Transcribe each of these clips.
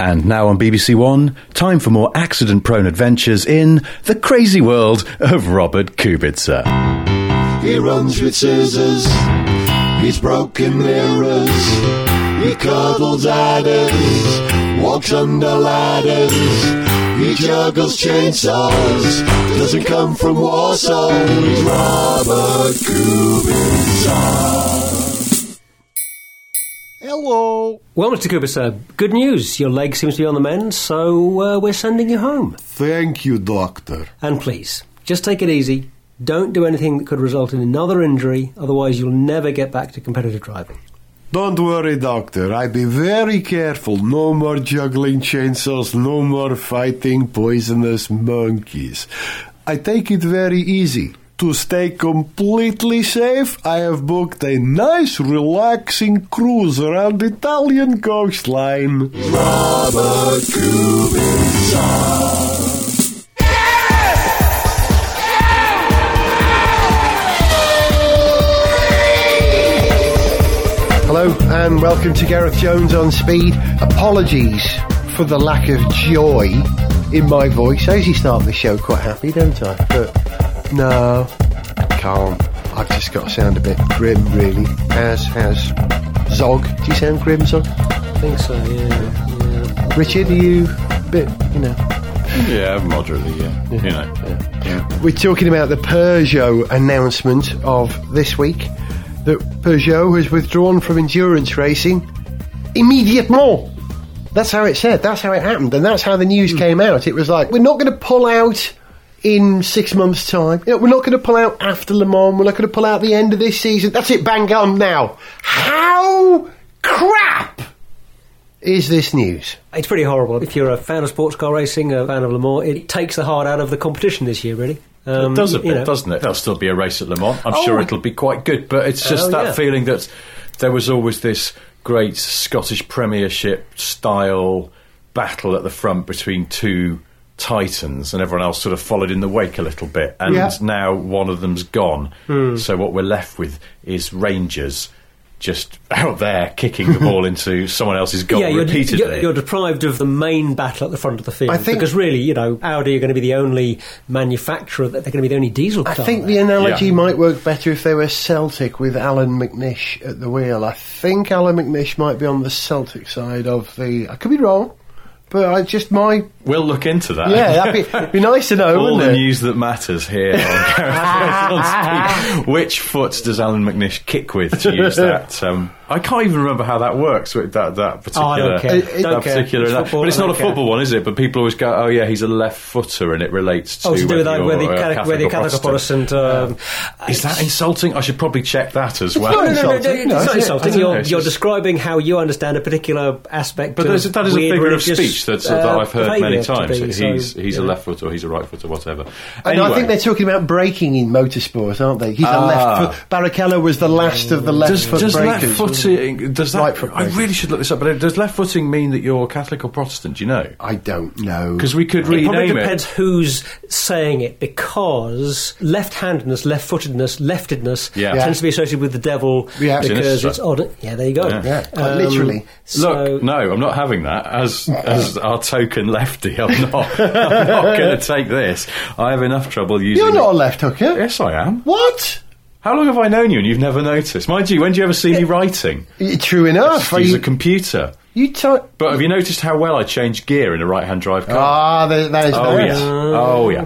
And now on BBC One, time for more accident prone adventures in the crazy world of Robert Kubica. He runs with scissors, he's broken mirrors, he cuddles adders, walks under ladders, he juggles chainsaws, doesn't come from Warsaw, he's Robert Kubica. Hello. Well, Mr. Cooper, sir, good news. Your leg seems to be on the mend, so uh, we're sending you home. Thank you, doctor. And please, just take it easy. Don't do anything that could result in another injury, otherwise, you'll never get back to competitive driving. Don't worry, doctor. I'll be very careful. No more juggling chainsaws, no more fighting poisonous monkeys. I take it very easy. To stay completely safe, I have booked a nice, relaxing cruise around the Italian coastline. Robert. Hello and welcome to Gareth Jones on Speed. Apologies for the lack of joy in my voice. I usually start the show quite happy, don't I? But no, I can't. I've just got to sound a bit grim, really. As has Zog. Do you sound grim, Zog? I think so, yeah. yeah. Richard, are you a bit, you know? Yeah, moderately, yeah. You know. Yeah. We're talking about the Peugeot announcement of this week that Peugeot has withdrawn from endurance racing Immediate, immediately. That's how it said. That's how it happened, and that's how the news hmm. came out. It was like we're not going to pull out in six months' time. You know, we're not going to pull out after Le Mans. We're not going to pull out the end of this season. That's it. Bang on now. How crap is this news? It's pretty horrible. If you're a fan of sports car racing, a fan of Le Mans, it takes the heart out of the competition this year, really. Um, it does a you bit, know. doesn't it? There'll still be a race at Le Mans. I'm Oh. sure it'll be quite good, but it's just Oh, that yeah. feeling that there was always this great Scottish Premiership style battle at the front between two titans, and everyone else sort of followed in the wake a little bit. And Yeah. now one of them's gone, Hmm. so what we're left with is Rangers. Just out there kicking the ball into someone else's goal yeah, you're, repeatedly. you're, you're deprived of the main battle at the front of the field. I think- because really, you know, Audi are going to be the only manufacturer that they're going to be the only diesel car. I car. think the analogy Yeah. might work better if they were Celtic with Allan McNish at the wheel. I think Allan McNish might be on the Celtic side of the. I could be wrong, but I just my we'll look into that. yeah, that'd be, be nice to know, All the it? news that matters here on Gareth Jones on Speed. Which foot does Allan McNish kick with to use that? Um, I can't even remember how that works. With that that particular, Oh, I don't care. It- that don't particular. It's that- football, but it's I not a don't care. football one, is it? But people always go, "Oh yeah, he's a left footer," and it relates to Oh, to do with whether that, whether you're, you're uh, Catholic, whether Catholic or Protestant. Um, Is that insulting? I should probably check that as well. no, no, no, no, no, insulting. it's No, not it's- insulting. Don't know, You're, it's you're just- describing how you understand a particular aspect. But of that is a figure of religious, speech that's, that uh, I've heard many times. be, that so, he's he's you a left footer or he's a right footer, whatever. And I think they're talking about breaking in motorsport, aren't they? He's a Ah. left foot. Barrichello was the last of the left Does, foot does left footing does that? Right foot I really should look this up. But does left footing mean that you're Catholic or Protestant? Do you know? I don't know. Because we could It probably depends it. who's saying it because left-handedness, left-footedness, leftedness Yeah. Yeah. tends to be associated with the devil Yeah. because it's odd. Yeah, there you go. Yeah. Yeah, quite literally. so- Look, no, I'm not having that as as our token lefty. I'm not. I'm not going to take this. I have enough trouble using. You're not a left hooker. Yes, I am. What? How long have I known you and you've never noticed? Mind you, when do you ever see me writing? True enough. Are Use a computer. You t- But have you noticed how well I change gear in a right-hand drive car? Ah, that, that is Oh nice. yeah, oh yeah,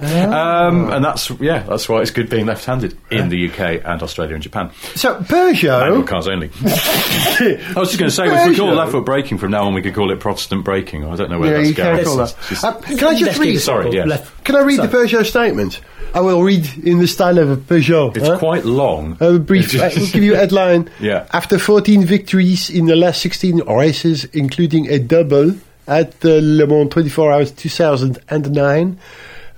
um, and that's yeah, that's why it's good being left-handed in the UK and Australia and Japan. So Manual Peugeot. cars only. I was just going to say, if we call Peugeot. left foot braking from now on, we could call it Protestant braking. I don't know where Yeah, that's you can Gareth. call It's that. just- Uh, can I just Lefty read? Sorry, simple. yes. Left- Can I read So- the Peugeot statement? I will read in the style of a Peugeot. It's huh? quite long. A brief. I will give you a headline. Yeah. After 14 victories in the last 16 races, including a double at the Le Mans 24 Hours 2009,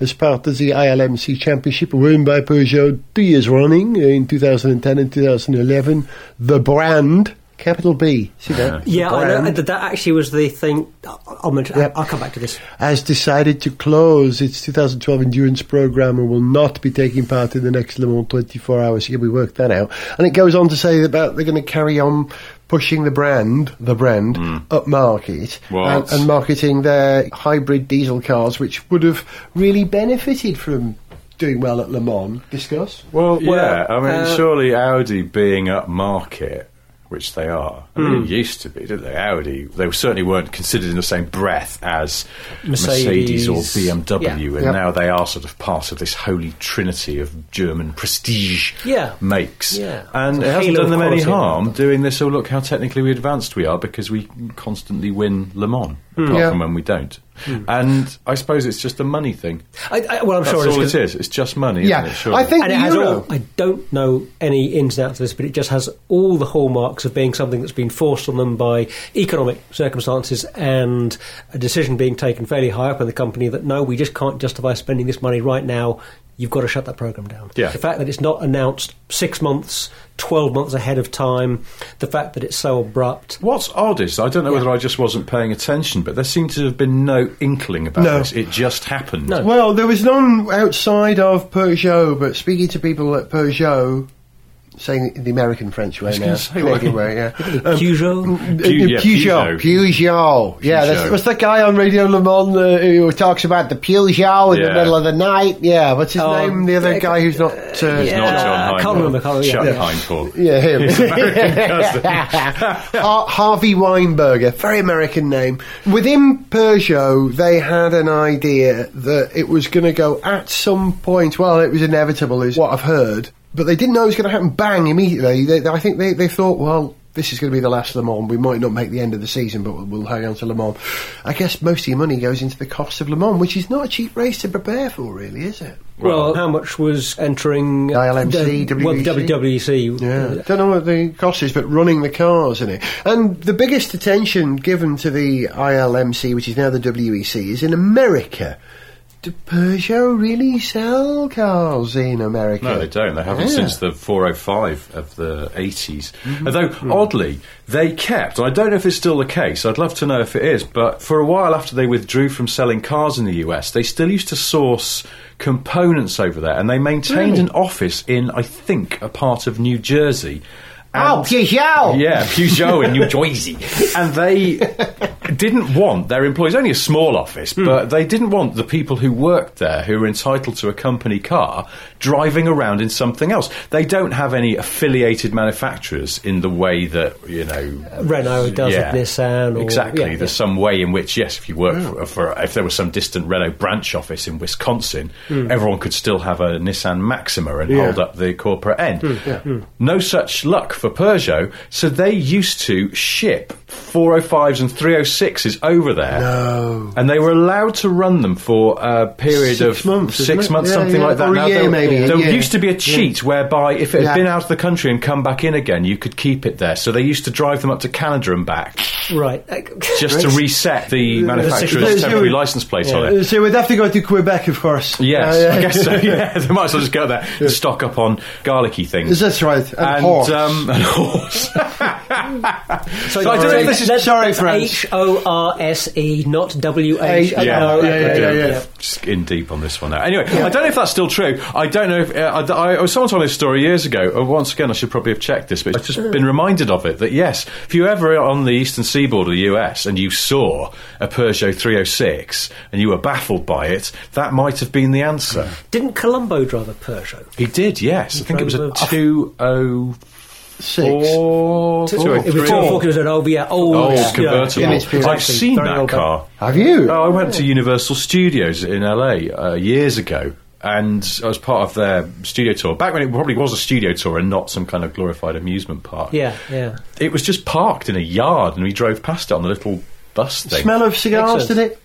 as part of the ILMC Championship won by Peugeot two years running in 2010 and 2011, the brand capital B. See that? Yeah, I know. That that actually was the thing. I'll, I'll mention. Yep. I'll come back to this. has decided to close its 2012 endurance program and will not be taking part in the next Le Mans 24 hours. Yeah, we worked that out. And it goes on to say about they're going to carry on pushing the brand, the brand, up market and, and marketing their hybrid diesel cars, which would have really benefited from doing well at Le Mans. Discuss. Well, Well, yeah. I mean, uh, surely Audi being up market, which they are. I mean, Hmm. it used to be, didn't they? Audi, they certainly weren't considered in the same breath as Mercedes. Mercedes, or BMW, Yeah. and Yep. now they are sort of part of this holy trinity of German prestige Yeah. makes. Yeah. And it hasn't done them any harm doing this. Oh, look how technically we advanced we are because we constantly win Le Mans, apart Yeah. from when we don't. Hmm. And I suppose it's just a money thing. I, I, well, I'm That's sure it's all 'cause- it is. It's just money. Yeah, isn't it? Surely. I think and it the has all. I don't know any ins and outs of this, but it just has all the hallmarks of being something that's been forced on them by economic circumstances and a decision being taken fairly high up in the company that no, we just can't justify spending this money right now. You've got to shut that program down. Yeah. The fact that it's not announced six months, twelve months ahead of time, the fact that it's so abrupt. What's odd is I don't know Yeah. whether I just wasn't paying attention, but there seemed to have been no inkling about No. this. It just happened. No. Well, there was none outside of Peugeot, but speaking to people at Peugeot, saying the American French way was now, gonna say, Canadian what- way, yeah. Peugeot. Pu- yeah, Peugeot, Peugeot. Peugeot. Yeah, that's, what's that guy on Radio Le Mans uh, who talks about the Peugeot in the middle of the night? Yeah, what's his Oh, name? The other uh, guy who's not. Uh, It's Yeah. not John I can't remember, can't remember, Chuck yeah. Hindhaugh. Yeah, him. His American cousin. Har- Harvey Weinberger, very American name. Within Peugeot, they had an idea that it was going to go at some point. Well, it was inevitable, is what I've heard, but they didn't know it was going to happen bang immediately. They, I think they, they thought, well. This is going to be the last Le Mans. We might not make the end of the season, but we'll, we'll hang on to Le Mans. I guess most of your money goes into the cost of Le Mans, which is not a cheap race to prepare for, really, is it? Well, how much was entering ILMC, uh, well, WEC? WWC? Yeah, don't know what the cost is, but running the cars in it. And the biggest attention given to the ILMC, which is now the WEC, is in America. Do Peugeot really sell cars in America? No, they don't. They haven't Yeah. since the 405 of the 80s. Mm-hmm. Although, mm. oddly, they kept, and I don't know if it's still the case, I'd love to know if it is, but for a while after they withdrew from selling cars in the US, they still used to source components over there, and they maintained Really? an office in, I think, a part of New Jersey. Oh, And- Peugeot! Yeah, Peugeot in New Jersey. And they didn't want their employees, only a small office, hmm. but they didn't want the people who worked there, who were entitled to a company car, driving around in something else. They don't have any affiliated manufacturers in the way that, you know. Renault does with Nissan or- exactly. yeah, There's yeah. some way in which, yes, if you work hmm. for, for, if there was some distant Renault branch office in Wisconsin, hmm. everyone could still have a Nissan Maxima and Yeah. hold up the corporate end. No such luck for Peugeot, so they used to ship 405s and 306s over there. No. And they were allowed to run them for a period Six of months, six months, Yeah, something yeah, like that. or a Now, year there, maybe, there used to be a cheat whereby if it had been out of the country and come back in again, you could keep it there. So they used to drive them up to Canada and back Right. just to reset the manufacturer's temporary license plate on it. So we'd have to go to Quebec, of course. Yes, Uh, I guess so. Yeah, they might as well just go there and stock up on garlicky things. That's right. And, and horse. um, and horse. So, So I don't know if this is- that's- sorry, that's France. H O R S E, not W H. Yeah, yeah, yeah, yeah, yeah, yeah. Just in deep on this one now. Anyway, I don't know if that's still true. I don't know if uh, I, I, someone told me a story years ago. Uh, once again, I should probably have checked this, but I've just been reminded of it. That yes, if you ever on the eastern seaboard of the US and you saw a Peugeot 306 and you were baffled by it, that might have been the answer. Didn't Columbo drive a Peugeot? He did, yes. I think it was a drove a- 204. Six. Four, Two- two or It was three. two or four. It was an old, yeah, old, Old yeah, convertible. in its. I've seen that old car. Have you? Oh, I went to Universal Studios in LA uh, years ago, and I was part of their studio tour. Back when it probably was a studio tour and not some kind of glorified amusement park. Yeah, yeah. It was just parked in a yard, and we drove past it on the little bus thing. Smell of cigars, Excellent. did it?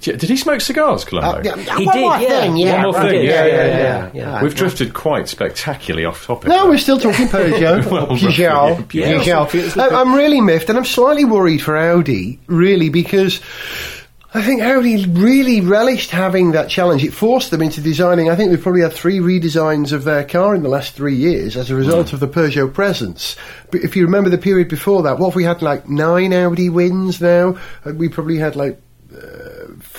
Did did he smoke cigars, Columbo? Uh, yeah, He one did, more yeah. thing, yeah. One more right. thing, yeah, yeah, yeah, yeah. We've drifted quite spectacularly off topic. No, there. we're still talking Peugeot. Well, Peugeot. roughly. Peugeot. I- I'm really miffed, and I'm slightly worried for Audi, really, because I think Audi really relished having that challenge. It forced them into designing. I think they've probably had three redesigns of their car in the last three years as a result of the Peugeot presence. But if you remember the period before that, what if we had like nine Audi wins now? Uh, We probably had like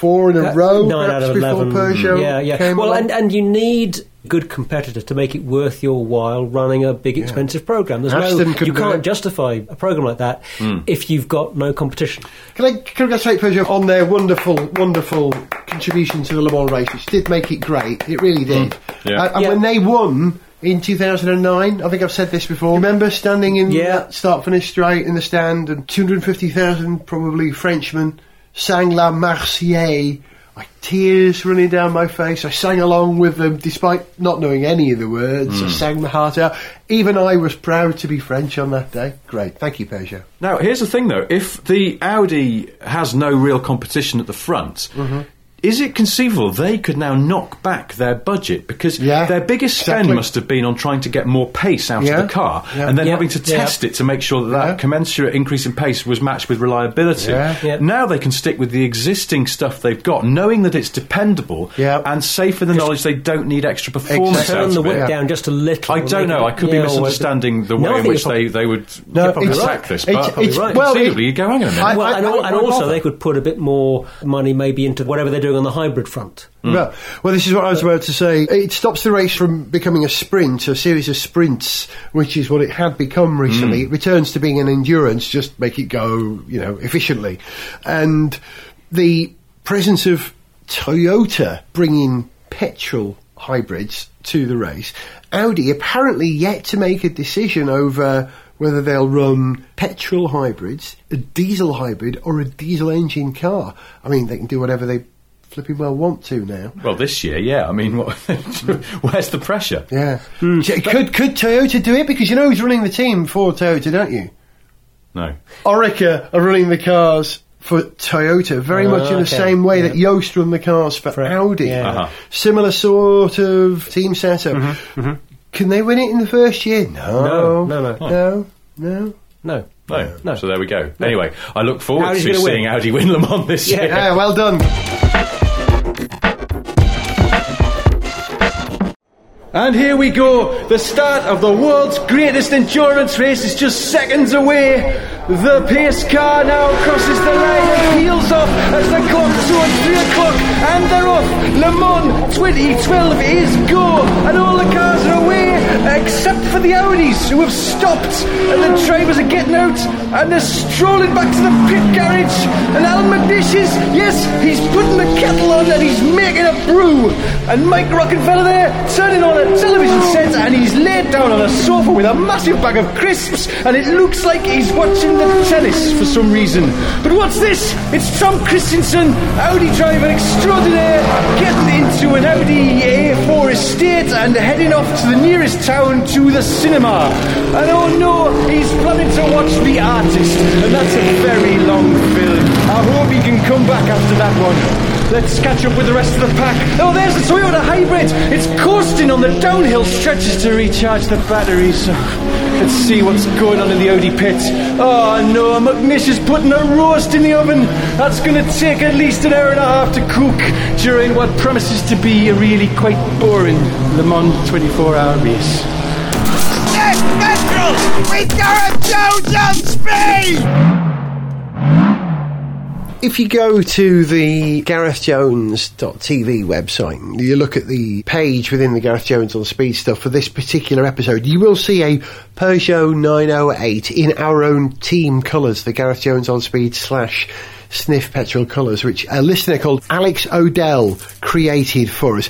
four in a Uh, row, nine out of before eleven. Peugeot yeah, yeah. came well, along. and and you need good competitor to make it worth your while running a big expensive program. There's Aston no, could you can't it. justify a program like that Hmm. if you've got no competition. Can I congratulate Peugeot on their wonderful, wonderful contribution to the Le Mans race, which did make it great. It really did. Yeah. Uh, and Yeah. when they won in 2009, I think I've said this before. Remember standing in Yeah. that start finish straight in the stand, and 250,000 probably Frenchmen sang La Marseillaise. Like tears running down my face. I sang along with them despite not knowing any of the words. Hmm. I sang my heart out. Even I was proud to be French on that day. Great. Thank you, Peugeot. Now, here's the thing though: if the Audi has no real competition at the front. Mm-hmm. Is it conceivable they could now knock back their budget because Yeah, their biggest spend exactly. must have been on trying to get more pace out Yeah, of the car yeah. and then Yeah, having to yeah. test it to make sure that that Yeah. commensurate increase in pace was matched with reliability. Yeah. Yeah. Now they can stick with the existing stuff they've got, knowing that it's dependable Yeah. and safe in the knowledge they don't need extra performance Exactly. out Turn the of it. whip down just a little. I don't know. I could be yeah, or- misunderstanding the No, way in which they, prob- they would No, probably it's- attack this. it's- But it's- right. well, it- conceivably, you go, hang on a minute. I- Well, and, al- I and won't also bother. they could put a bit more money maybe into whatever they're doing on the hybrid front. Mm. Well, well, this is what I was about to say. It stops the race from becoming a sprint, a series of sprints, which is what it had become recently. Mm. It returns to being an endurance, just make it go, you know, efficiently. And the presence of Toyota bringing petrol hybrids to the race, Audi apparently yet to make a decision over whether they'll run petrol hybrids, a diesel hybrid, or a diesel engine car. I mean, they can do whatever they flipping well want to now. Well, this year, yeah. I mean, what, where's the pressure? Yeah. J- Could could Toyota do it? Because you know who's running the team for Toyota, don't you? No. Oreca are running the cars for Toyota, very Oh, much in the okay. same way that Yeah. Joest run the cars for, For- Audi. yeah. Uh-huh. Similar sort of team setup. Mm-hmm, Can they win it in the first year? No. No, no, no. No. No. No. No. No. So there we go. Anyway, I look forward Audi's to gonna win. seeing Audi win Le Mans this Yeah. year. Yeah, well done. And here we go. The start of the world's greatest endurance race is just seconds away. The pace car now crosses the line and peels off as the clock towards 3 o'clock. And they're off. Le Mans 2012 is go. And all the the Audis who have stopped. And the drivers are getting out and they're strolling back to the pit garage. And Allan McNish is, yes, he's putting the kettle on and he's making a brew. And Mike Rockenfeller there turning on a television set and he's laid down on a sofa with a massive bag of crisps and it looks like he's watching the tennis for some reason. But what's this? It's Tom Kristensen, Audi driver extraordinaire, getting into an Audi A4 estate and heading off to the nearest town to the cinema. And oh no, he's planning to watch The Artist and that's a very long film. I hope he can come back after that one. Let's catch up with the rest of the pack. Oh, there's the Toyota Hybrid. It's coasting on the downhill stretches to recharge the batteries. Let's see what's going on in the Audi pit. Oh no, McNish is putting a roast in the oven. That's going to take at least an hour and a half to cook during what promises to be a really quite boring Le Mans 24 hour race. On speed! If you go to the GarethJones.tv website, you look at the page within the Gareth Jones on Speed stuff for this particular episode, you will see a Peugeot 908 in our own team colours, the Gareth Jones on Speed slash Sniff Petrol colours, which a listener called Alex Odell created for us.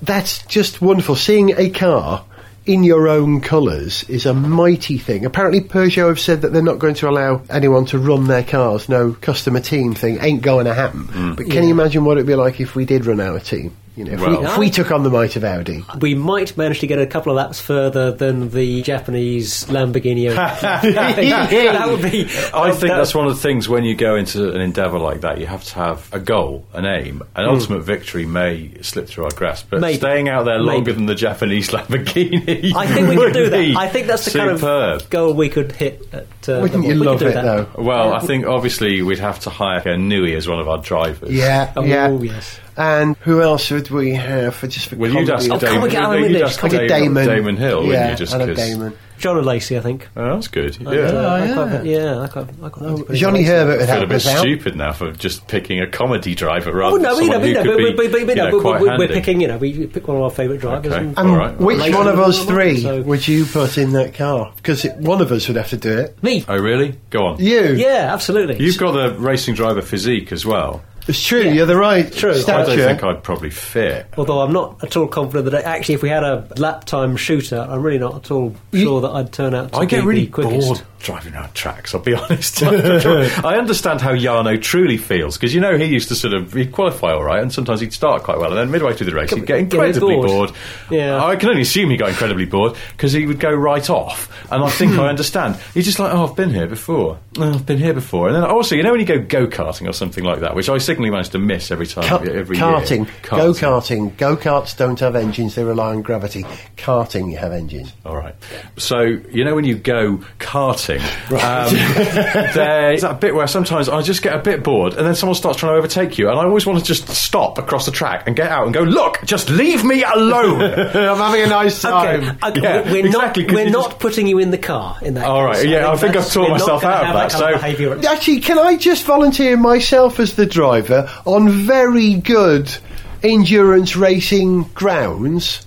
That's just wonderful. Seeing a car in your own colours is a mighty thing. Apparently, Peugeot have said that they're not going to allow anyone to run their cars. No customer team thing ain't going to happen. Mm. But can you imagine what it'd be like if we did run our team? You know, if, we, if we took on the might of Audi. We might manage to get a couple of laps further than the Japanese Lamborghini. that would be. I think that's one of the things when you go into an endeavour like that, you have to have a goal, an aim. An ultimate victory may slip through our grasp, but. Maybe. staying out there longer Maybe. than the Japanese Lamborghini. I think we could do that. I think that's the superb. kind of goal we could hit. At, uh, Wouldn't the- you we could love do it, that. though? Well, I think obviously we'd have to hire a Nui as one of our drivers. Yeah, Oh, yeah. yes. And who else? Would would we have for just for Well, you'd ask comedy? Oh, come Damon, on, get on you'd with this. ask I'd get Damon, Damon. Damon Hill, yeah, wouldn't you? Just I'd have 'cause- Damon. Jean Alesi, I think. Oh, that's good. Yeah. I yeah. quite, yeah, I quite, I quite Oh, Johnny. Herbert would I feel a bit us out. stupid now for just picking a comedy driver rather Oh no, than we know, someone we who know, could but, be, but, but, you know, no, quite but we're picking, you know, we pick one of our favourite drivers. Okay. And And All right. which Later one of us three so- would you put in that car? Because one of us would have to do it. me. Oh, really? Go on. You. Yeah, absolutely. You've got the racing driver physique as well. It's true. Yeah. You're the right True. I don't I don't think I'd probably fit. Although I'm not at all confident that actually, if we had a lap time shootout, I'm really not at all sure that I'd turn out to I get be really the quickest. bored driving around tracks. I'll be honest. I understand how Jarno Trulli feels because you know he used to sort of he'd qualify all right, and sometimes he'd start quite well, and then midway through the race he'd get Get incredibly bored. bored. Yeah. I can only assume he got incredibly bored because he would go right off, and I think hmm. I understand. He's just like, oh, I've been here before. Oh, I've been here before, and then also you know when you go go karting or something like that, which I signally manage to miss every time. Every karting, go karting. Go karts don't have engines; they rely on gravity. Karting, you have engines. All right. So you know when you go karting, um, there's that bit where sometimes I just get a bit bored, and then someone starts trying to overtake you, and I always want to just stop across the track and get out and go, "Look, just leave me alone." I'm having a nice time. okay, Yeah, we're exactly, not 'cause we're not just- putting you in the car in that. All case. yeah, I think that's- I've taught myself out of that, kind of so- Actually, can I just volunteer myself as the driver on very good endurance racing grounds?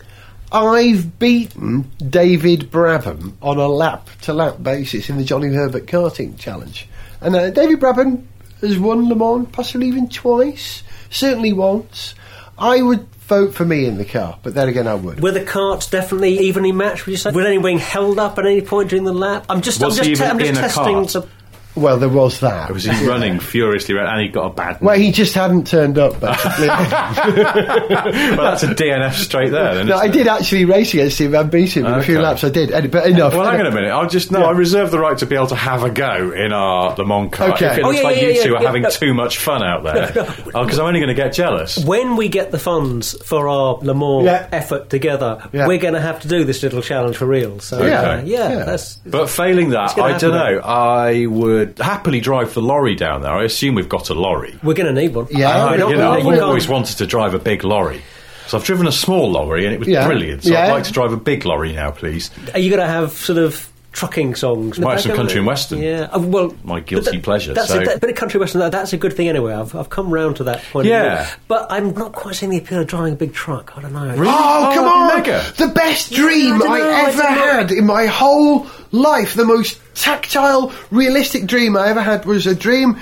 I've beaten David Brabham on a lap to lap basis in the Johnny Herbert karting challenge. And uh, David Brabham has won Le Mans, possibly even twice, certainly once. I would vote for me in the car, but then again, I would. Were the carts definitely evenly matched? Would you say? Was anyone being held up at any point during the lap? I'm just, Was I'm just, te- I'm just testing. cart? To, Well, there was that. It was he running furiously around, and he got a bad. Well, he just hadn't turned up, basically. well, that's a DNF straight there. Then, no, I isn't it? did actually race against him and beat him in a few laps. I did, and- but enough. Well, hang on a minute. I'll just no. I reserve the right to be able to have a go in our Le Mans car. Okay. If it Oh, looks yeah, like yeah, you yeah, two are having no. too much fun out there, because I'm only going to get jealous. when we get the funds for our Le Mans Yeah. effort together, Yeah. we're going to have to do this little challenge for real. So Yeah. uh, yeah, Yeah. that's. But failing that, I don't happen, know. I would happily drive the lorry down there. I assume we've got a lorry. We're going to need one. Yeah. Uh, I, you know, I've always wanted to drive a big lorry. So I've driven a small lorry and it was Yeah. brilliant. So Yeah. I'd like to drive a big lorry now, please. Are you going to have sort of trucking songs? Might have some country and western. Yeah. Uh, well, My but guilty pleasure, That's so- a, that, but a country western. That, that's a good thing anyway. I've, I've come round to that point. Yeah. But I'm not quite seeing the appeal of driving a big truck. I don't know. Really? Oh, Oh, come on! mega. The best dream I I, know, I ever don't had in my whole life, the most tactile, realistic dream I ever had was a dream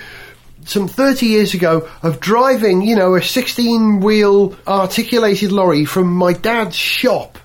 some 30 years ago of driving, you know, a 16 wheel articulated lorry from my dad's shop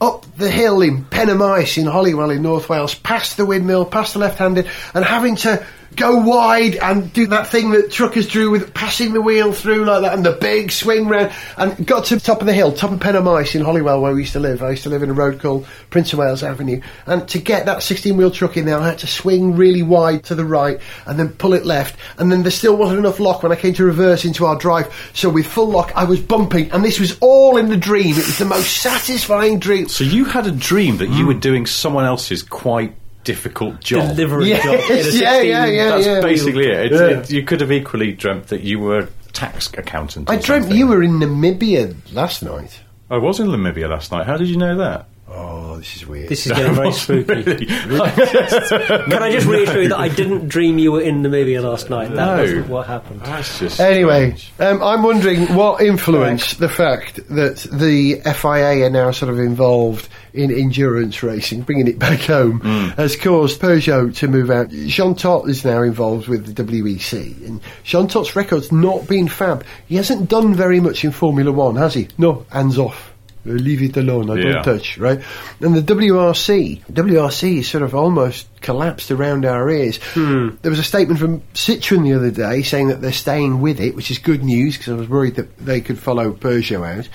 up the hill in Pen-y-maes in Holywell in North Wales, past the windmill, past the left-handed, and having to go wide and do that thing that truckers drew with passing the wheel through like that and the big swing round and got to the top of the hill, top of Pen-y-maes in Holywell where we used to live. I used to live in a road called Prince of Wales Avenue. And to get that 16 wheel truck in there, I had to swing really wide to the right and then pull it left. And then there still wasn't enough lock when I came to reverse into our drive. So with full lock, I was bumping and this was all in the dream. It was the most satisfying dream. So you had a dream that you mm. were doing someone else's quite difficult job. Delivery Yes, job. in a yeah, 16 yeah, yeah, That's yeah. basically it. It's, Yeah. it. You could have equally dreamt that you were a tax accountant. or I dreamt something. you were in Namibia last night. I was in Namibia last night. How did you know that? Oh, this is weird. This is getting very spooky. Really? Can I just reassure you that I didn't dream you were in Namibia last night? That No. wasn't what happened. That's just Anyway, um, I'm wondering what influence the fact that the FIA are now sort of involved in endurance racing, bringing it back home, has caused Peugeot to move out. Jean Todt is now involved with the WEC, and Jean Todt's record's not been fab. He hasn't done very much in Formula One, has he? No, hands off. Leave it alone. I Yeah. don't touch. Right, and the WRC, WRC sort of almost collapsed around our ears. Hmm. There was a statement from Citroen the other day saying that they're staying with it, which is good news because I was worried that they could follow Peugeot out.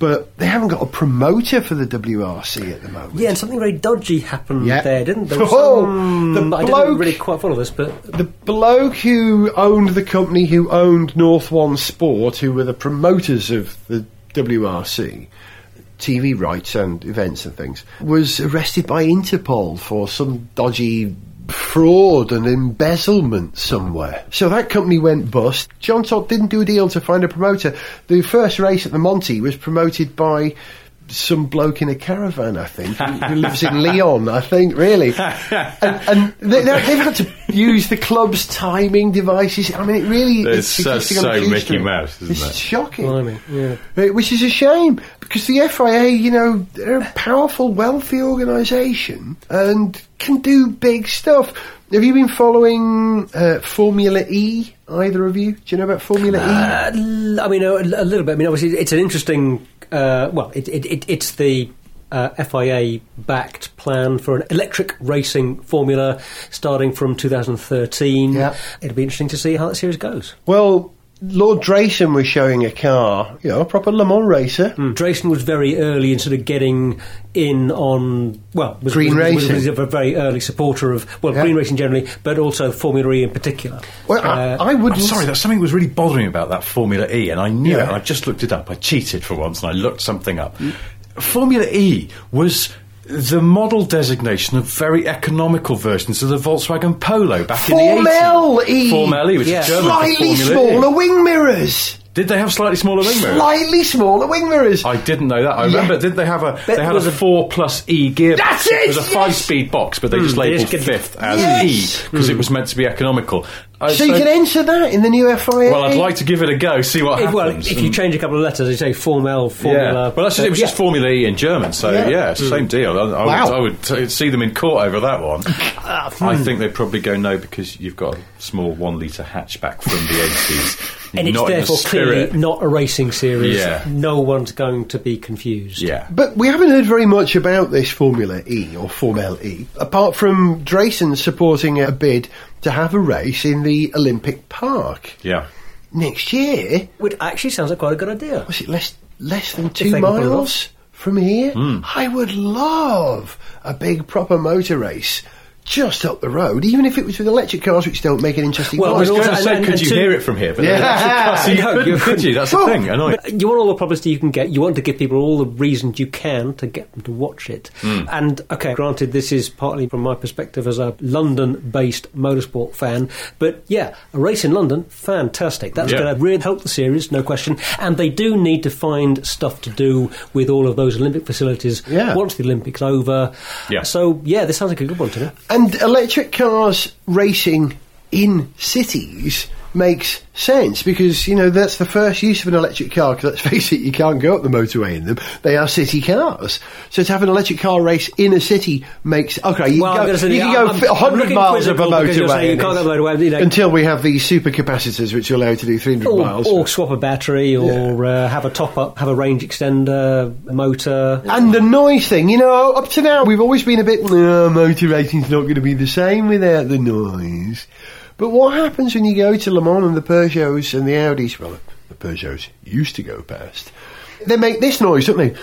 But they haven't got a promoter for the WRC at the moment. Yeah, and something very dodgy happened Yeah. there, didn't there? was Oh, some- the I bloke- didn't really quite follow this, but The bloke who owned the company who owned North One Sport, who were the promoters of the WRC, TV rights and events and things, was arrested by Interpol for some dodgy fraud and embezzlement somewhere. So that company went bust. Jean Todt didn't do a deal to find a promoter. The first race at the Monte was promoted by some bloke in a caravan, I think, who, who lives in Lyon, I think, really. And, and they, they've had to use the club's timing devices. I mean, it really It's it's so- so Mickey shoestring. Mouse, isn't It's it? shocking. Blimey, yeah. Uh, Which is a shame because the FIA, you know, they're a powerful, wealthy organisation and can do big stuff. Have you been following uh, Formula E? Either of you? Do you know about Formula Uh, l- I mean, a, a little bit. I mean, obviously, it's an interesting. Uh, well, it, it, it, it's the uh, FIA-backed plan for an electric racing formula starting from 2013. Yeah. It'll be interesting to see how that series goes. E? Well, Lord Drayson was showing a car, you know, a proper Le Mans racer. Hmm. Drayson was very early in sort of getting in on well, was, Green was, was, racing. was a very early supporter of well, Yeah. green racing generally, but also Formula E in particular. Well, I, uh, I would. I'm sorry, that something was really bothering me about that Formula E, and I knew Yeah. it. And I just looked it up. I cheated for once, and I looked something up. Formula E was the model designation of very economical versions of the Volkswagen Polo back in the 80s. Formel E. Formel E, which Yeah. is German Slightly smaller E. wing mirrors. Did they have slightly smaller wing mirrors? Slightly smaller wing mirrors. I didn't know that. I Yeah. remember. Did they have a? That They had a four plus E gearbox. That's it, It was a yes! five-speed box, but they just hmm. labelled just fifth as Yes. E because it hmm. was meant to be economical. Uh, so you can enter that in the new FIA. Well, I'd like to give it a go, see what If, happens. well, if you change a couple of letters, you say Formel, yeah, Formula. well, that's just, it was uh, just Formula E in German, so Yeah. yeah, it's same deal. I, I Wow. would, I would see them in court over that one. Ah, I hmm. think they'd probably go no because you've got a small one litre hatchback from the eighties, and it's not in the therefore clearly not a racing series. Yeah. No one's going to be confused. Yeah, But we haven't heard very much about this Formula E or Formel E, apart from Drayson supporting a bid to have a race in the Olympic Park yeah. next year. Which actually sounds like quite a good idea. Was it less less than two can pull it miles from here? Hmm. I would love a big proper motor race. Just up the road, even if it was with electric cars, which don't make an interesting Well, I was going to say, could you two- hear it from here? But Yeah. yeah. so you No, couldn't, you could you? That's the Oh. thing. Annoying. You want all the publicity you can get. You want to give people all the reasons you can to get them to watch it. Hmm. And okay, granted, this is partly from my perspective as a London-based motorsport fan. But yeah, a race in London, fantastic. That's Yeah. going to really help the series, no question. And they do need to find stuff to do with all of those Olympic facilities Yeah. once the Olympics over. Yeah. So yeah, this sounds like a good one to me. And electric cars racing in cities makes sense because, you know, that's the first use of an electric car. 'cause let's face it, you can't go up the motorway in them. They are city cars. So to have an electric car race in a city makes. Okay, you Well, can go, say, you can go I'm- fi- 100 miles of a quizzical because you're saying motorway. you can't go motorway, you know- until we have these super capacitors which allow you to do 300 Or, miles. or swap a battery, or uh, have a top up, have a range extender motor. And the noise thing, you know, up to now we've always been a bit, no, motor racing's not going to be the same without the noise. But what happens when you go to Le Mans and the Peugeots and the Audis? Well, the Peugeots used to go past. They make this noise, don't they?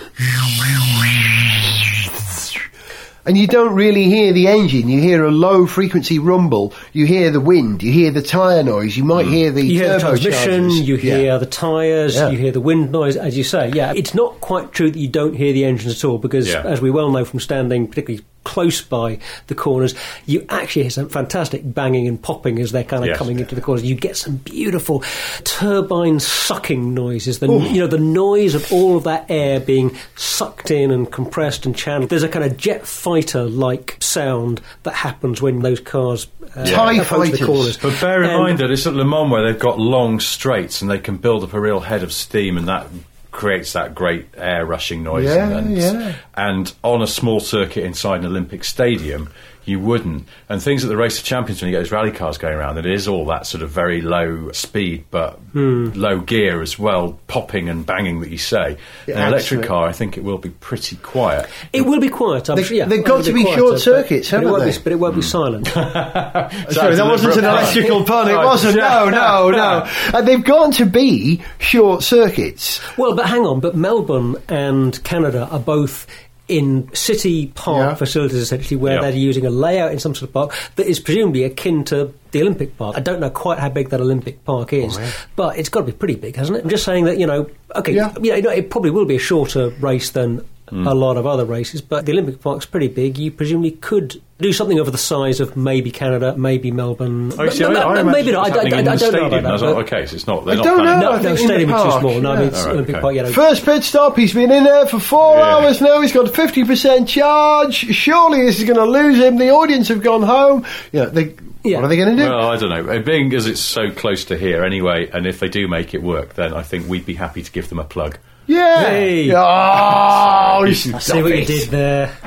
And you don't really hear the engine. You hear a low frequency rumble. You hear the wind. You hear the tyre noise. You might mm. hear the You hear the transmission, you hear Yeah. the tyres, Yeah. you hear the wind noise, as you say. Yeah, it's not quite true that you don't hear the engines at all, because Yeah. as we well know from standing particularly close by the corners, you actually hear some fantastic banging and popping as they're kind of Yes. coming into the corners. You get some beautiful turbine sucking noises. The you know the noise of all of that air being sucked in and compressed and channeled. There's a kind of jet fighter like sound that happens when those cars uh, TIE approach the fighters. corners. But bear in And- mind that it's at Le Mans where they've got long straights and they can build up a real head of steam, and that creates that great air rushing noise. Yeah, and, yeah. and on a small circuit inside an Olympic stadium, you wouldn't. And things at the Race of Champions when you get those rally cars going around, it is all that sort of very low speed but Hmm. low gear as well, popping and banging that you say. It An electric it. car, I think it will be pretty quiet. It will be quiet. I'm They- sure. Yeah, they've it'll got to be be quieter, short circuits, but, it haven't won't they? Be, but it won't be silent. Sorry, that wasn't an electrical pun. It wasn't. No, no, no. And they've got to be short circuits. well, but hang on. But Melbourne and Canada are both in city park Yeah. facilities essentially where Yeah. they're using a layout in some sort of park that is presumably akin to the Olympic Park. I don't know quite how big that Olympic Park oh, is, but it's got to be pretty big, hasn't it? I'm just saying that you know, okay, Yeah. you know, it probably will be a shorter race than Mm. a lot of other races. But the Olympic Park's pretty big. You presumably could do something over the size of maybe Canada, maybe Melbourne. Oh, you see, I, M- I m- imagine maybe not. was I, I, I the don't know stadium. about That's that. not but- the case. It's not. I not don't planning- know. No, I no, think in stadium the is too small. No, yeah. it's Oh, Olympic okay. Park. Yeah, no. First pit stop, he's been in there for four Yeah. hours now, he's got 50% charge. Surely this is going to lose him. The audience have gone home. Yeah, they, Yeah. what are they going to do? Well, I don't know. Being as it's so close to here anyway, and if they do make it work, then I think we'd be happy to give them a plug. Yeah. Hey. Oh, you I see what you did there.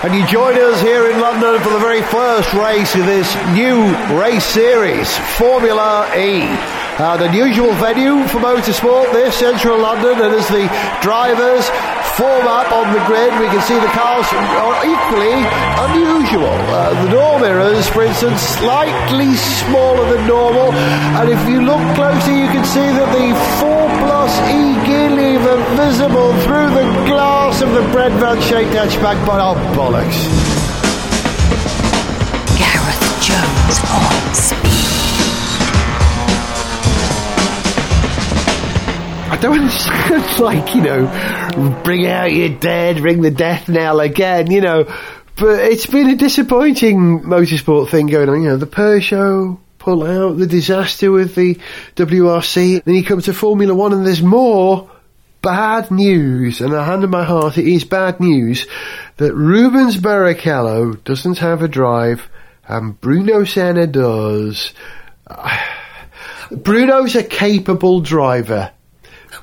And you join us here in London for the very first race of this new race series, Formula E. An unusual venue for motorsport, this central London, and as the drivers form up on the grid, we can see the cars are equally unusual. Uh, the door mirrors, for instance, slightly smaller than normal, and if you look closely, you can see that the 4 Plus E gear lever visible through the glass of the bread van shaped hatchback by our bollocks. Gareth Jones on speed. I don't sound like, you know, bring out your dead, ring the death knell again, you know. But it's been a disappointing motorsport thing going on. You know, the Peugeot pull out, the disaster with the WRC. Then you come to Formula One and there's more bad news. And I hand on my heart, it is bad news that Rubens Barrichello doesn't have a drive and Bruno Senna does. Bruno's a capable driver.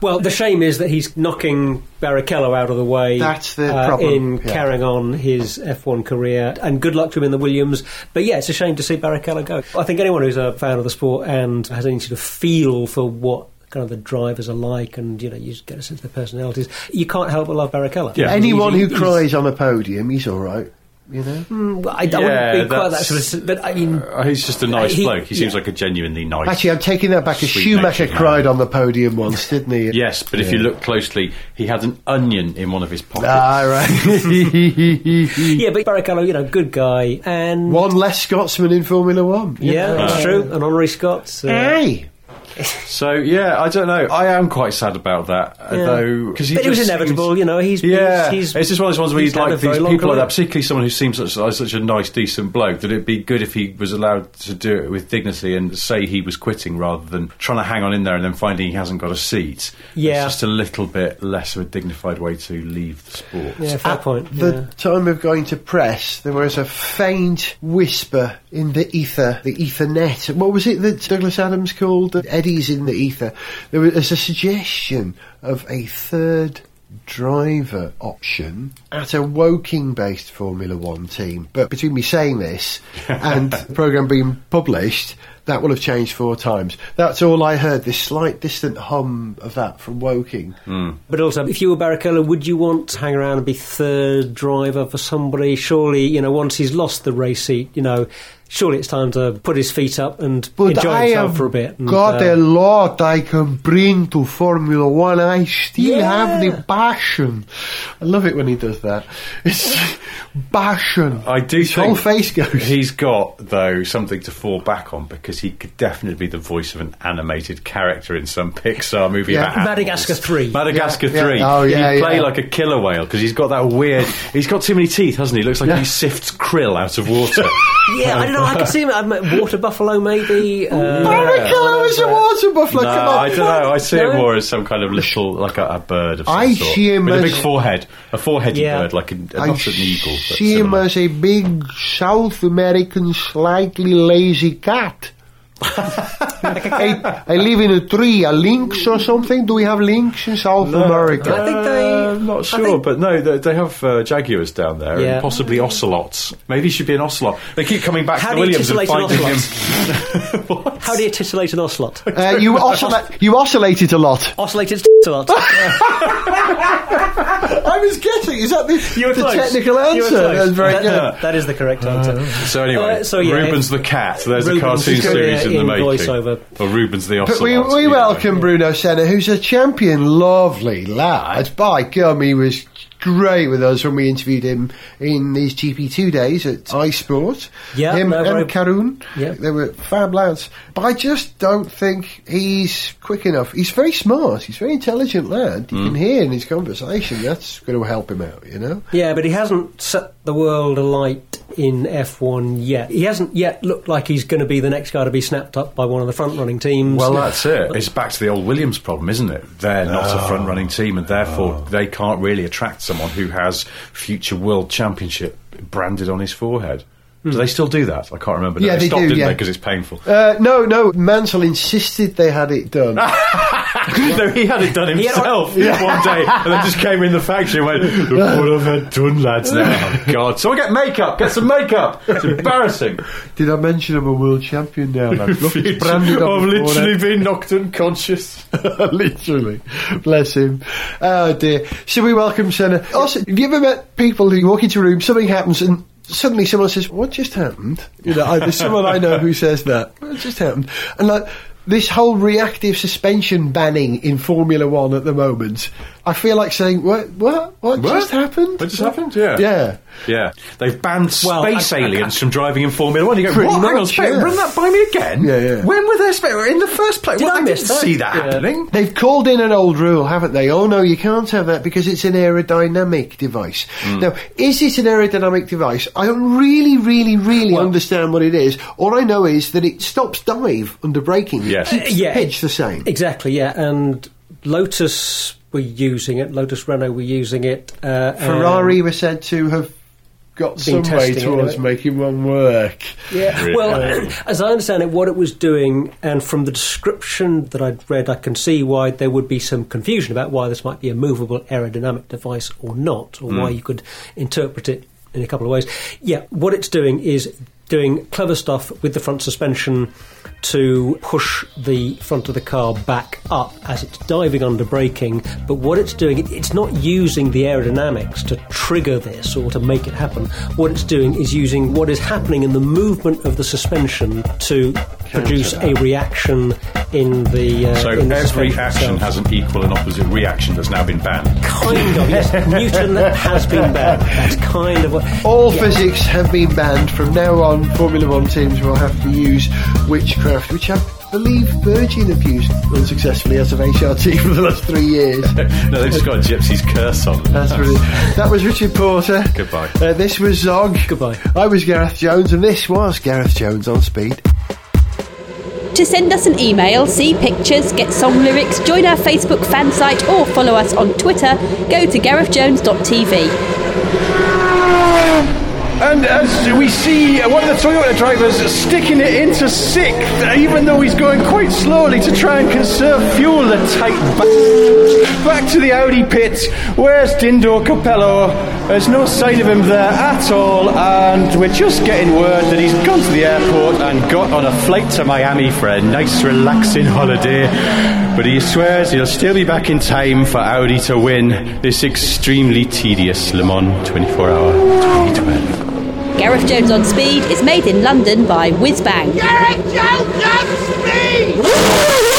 Well, the shame is that he's knocking Barrichello out of the way. That's the uh, problem, in yeah. carrying on his F1 career. And good luck to him in the Williams. But yeah, it's a shame to see Barrichello go. I think anyone who's a fan of the sport and has any sort of feel for what kind of the drivers are like, and you know, you get a sense of their personalities. You can't help but love Barrichello. Yeah. Anyone He's- who he's- cries on a podium, he's all right. You know. Well, I, I Yeah, wouldn't be quite that that's- sort of. But I mean, Uh, he's just a nice He- bloke. He seems yeah. like a genuinely nice. Actually, I'm taking that back. A Schumacher natured man. cried on the podium once, didn't he? Yes, but if you look closely, he had an onion in one of his pockets. Ah, right. yeah, but Barrichello, you know, good guy, and One less Scotsman in Formula One. yeah, that's true. An honorary Scots. Uh, Hey. So yeah, I don't know. I am quite sad about that, uh, Yeah. though, because But it was inevitable, you know. He's Yeah, he's, he's it's just one of those ones where he's you'd like very these people like that, particularly someone who seems such, like such a nice, decent bloke, that it'd be good if he was allowed to do it with dignity and say he was quitting rather than trying to hang on in there and then finding he hasn't got a seat. Yeah. It's just a little bit less of a dignified way to leave the sport. Yeah, fair At point. the yeah. time of going to press, there was a faint whisper in the ether, the ethernet. What was it that Douglas Adams called the eddies in the ether? There was a suggestion of a third driver option at a Woking-based Formula One team. But between me saying this and the programme being published, that will have changed four times. That's all I heard. This slight distant hum of that from Woking. Hmm. But also, if you were Barrichello, would you want to hang around and be third driver for somebody? Surely, you know, once he's lost the race seat, you know, surely it's time to put his feet up and But enjoy I himself for a bit. and, got uh, a lot I can bring to Formula One. I still Yeah. have the passion. I love it when he does that. It's passion. I do His think whole face goes. He's got though something to fall back on because he could definitely be the voice of an animated character in some Pixar movie Yeah. about animals. Madagascar 3. Madagascar Yeah, yeah. three. Oh, yeah, He'd play yeah. like a killer whale because he's got that weird. He's got too many teeth, hasn't he? Looks like he sifts krill out of water. Yeah, I know. I can see him. I'm a water buffalo, maybe. Uh, Barrichello is a water buffalo. no, Come on. I don't know. I see it more as some kind of little, like a, a bird of some I sort, see him with a big forehead, a four-headed Yeah. bird, like a, I not an eagle. I see him as a big South American, slightly lazy cat. I, I live in a tree, a lynx or something. Do we have lynx in South America? I think they- Uh, I'm not sure, think- but no, they, they have uh, jaguars down there Yeah. and possibly ocelots. Maybe he should be an ocelot. They keep coming back How to do the you Williams and titillate an finding him. what? How do you titillate an ocelot? Uh, you, oscillate, you oscillated a lot. Oscillated ocelot. I was guessing. Is that the, You were the close. technical You were answer? close. That's very That- good. that is the correct answer. So anyway, Uh, so yeah, Rubens the cat. There's Rubens a cartoon series be in the in making. voiceover. Or Rubens the But we, we Yeah. welcome Bruno Senna, who's a champion, lovely lad. By gum, he was great with us when we interviewed him in these GP2 days at iSport. Yeah, him and Karun. Yeah. They were fab lads. But I just don't think he's quick enough. He's very smart. He's a very intelligent lad. You Mm. can hear in his conversation that's going to help him out, you know? Yeah, but he hasn't set the world alight in F1 yet. He hasn't yet looked like he's going to be the next guy to be snapped up by one of the front running teams. Well, that's it. It's back to the old Williams problem, isn't it? They're not a oh. front running team, and therefore oh. they can't really attract someone who has future world championship branded on his forehead. Do they still do that? I can't remember. No, Yeah, they they stopped, do, didn't yeah. they? Because it's painful. Uh, no, no. Mansell insisted they had it done. no, he had it done had- himself one day, and then just came in the factory and went, "Look what I've had done, lads." Now, oh, God, someone get makeup. Get some makeup. It's embarrassing. Did I mention I'm a world champion now? lads? Look, it's branded on I've literally forehead. been knocked unconscious. Literally. Bless him. Oh dear. Should we welcome Senna? Also, have you ever met people who walk into a room, something happens, and suddenly someone says, What just happened? You know, I, there's someone I know who says that. What just happened? And like, this whole reactive suspension banning in Formula One at the moment, I feel like saying, What? What? What, What? just happened? What just happened? Yeah. Yeah. Yeah, they've banned Well, space I- I- aliens from driving in Formula One. You go, Pretty what? Hang on, much, space, yeah. run that by me again? Yeah, yeah. When were there space in the first place? Did Well, I miss didn't that? see that Yeah. happening. They've called in an old rule, haven't they? Oh no, you can't have that because it's an aerodynamic device. Hmm. Now, is it an aerodynamic device? I don't really, really, really Well- understand what it is. All I know is that it stops dive under braking. Yes. It keeps Uh, yeah. the pitch the same. Exactly, yeah. And Lotus were using it, Lotus Renault were using it. Uh, Ferrari were said to have got some way testing it, towards anyway. making one work. Yeah, Really? well, as I understand it, what it was doing, and from the description that I'd read, I can see why there would be some confusion about why this might be a movable aerodynamic device or not, or why you could interpret it in a couple of ways. Yeah, what it's doing is doing clever stuff with the front suspension to push the front of the car back up as it's diving under braking. But what it's doing, it, it's not using the aerodynamics to trigger this or to make it happen. What it's doing is using what is happening in the movement of the suspension to produce a reaction in the. Uh, So in the every suspension action itself. has an equal and opposite reaction that's now been banned. Kind of, yes. Newton has been banned. That's kind of what. All Yeah. physics have been banned. From now on, Formula One teams will have to use witchcraft, which I believe Virgin have used unsuccessfully as of HRT for the last three years. no, they've just got a gypsy's curse on them. That's brilliant. That was Richard Porter. Goodbye. Uh, this was Zog. Goodbye. I was Gareth Jones, and this was Gareth Jones on Speed. To send us an email, see pictures, get song lyrics, join our Facebook fan site, or follow us on Twitter, go to garethjones.tv. And as we see uh, one of the Toyota drivers sticking it into sixth, even though he's going quite slowly to try and conserve fuel, the tight ba- Back to the Audi pit. Where's Dindo Capello? There's no sign of him there at all, and we're just getting word that he's gone to the airport and got on a flight to Miami for a nice, relaxing holiday. But he swears he'll still be back in time for Audi to win this extremely tedious Le Mans 24 hour 2012. Gareth Jones on Speed is made in London by Whizbang. Gareth Jones on speed!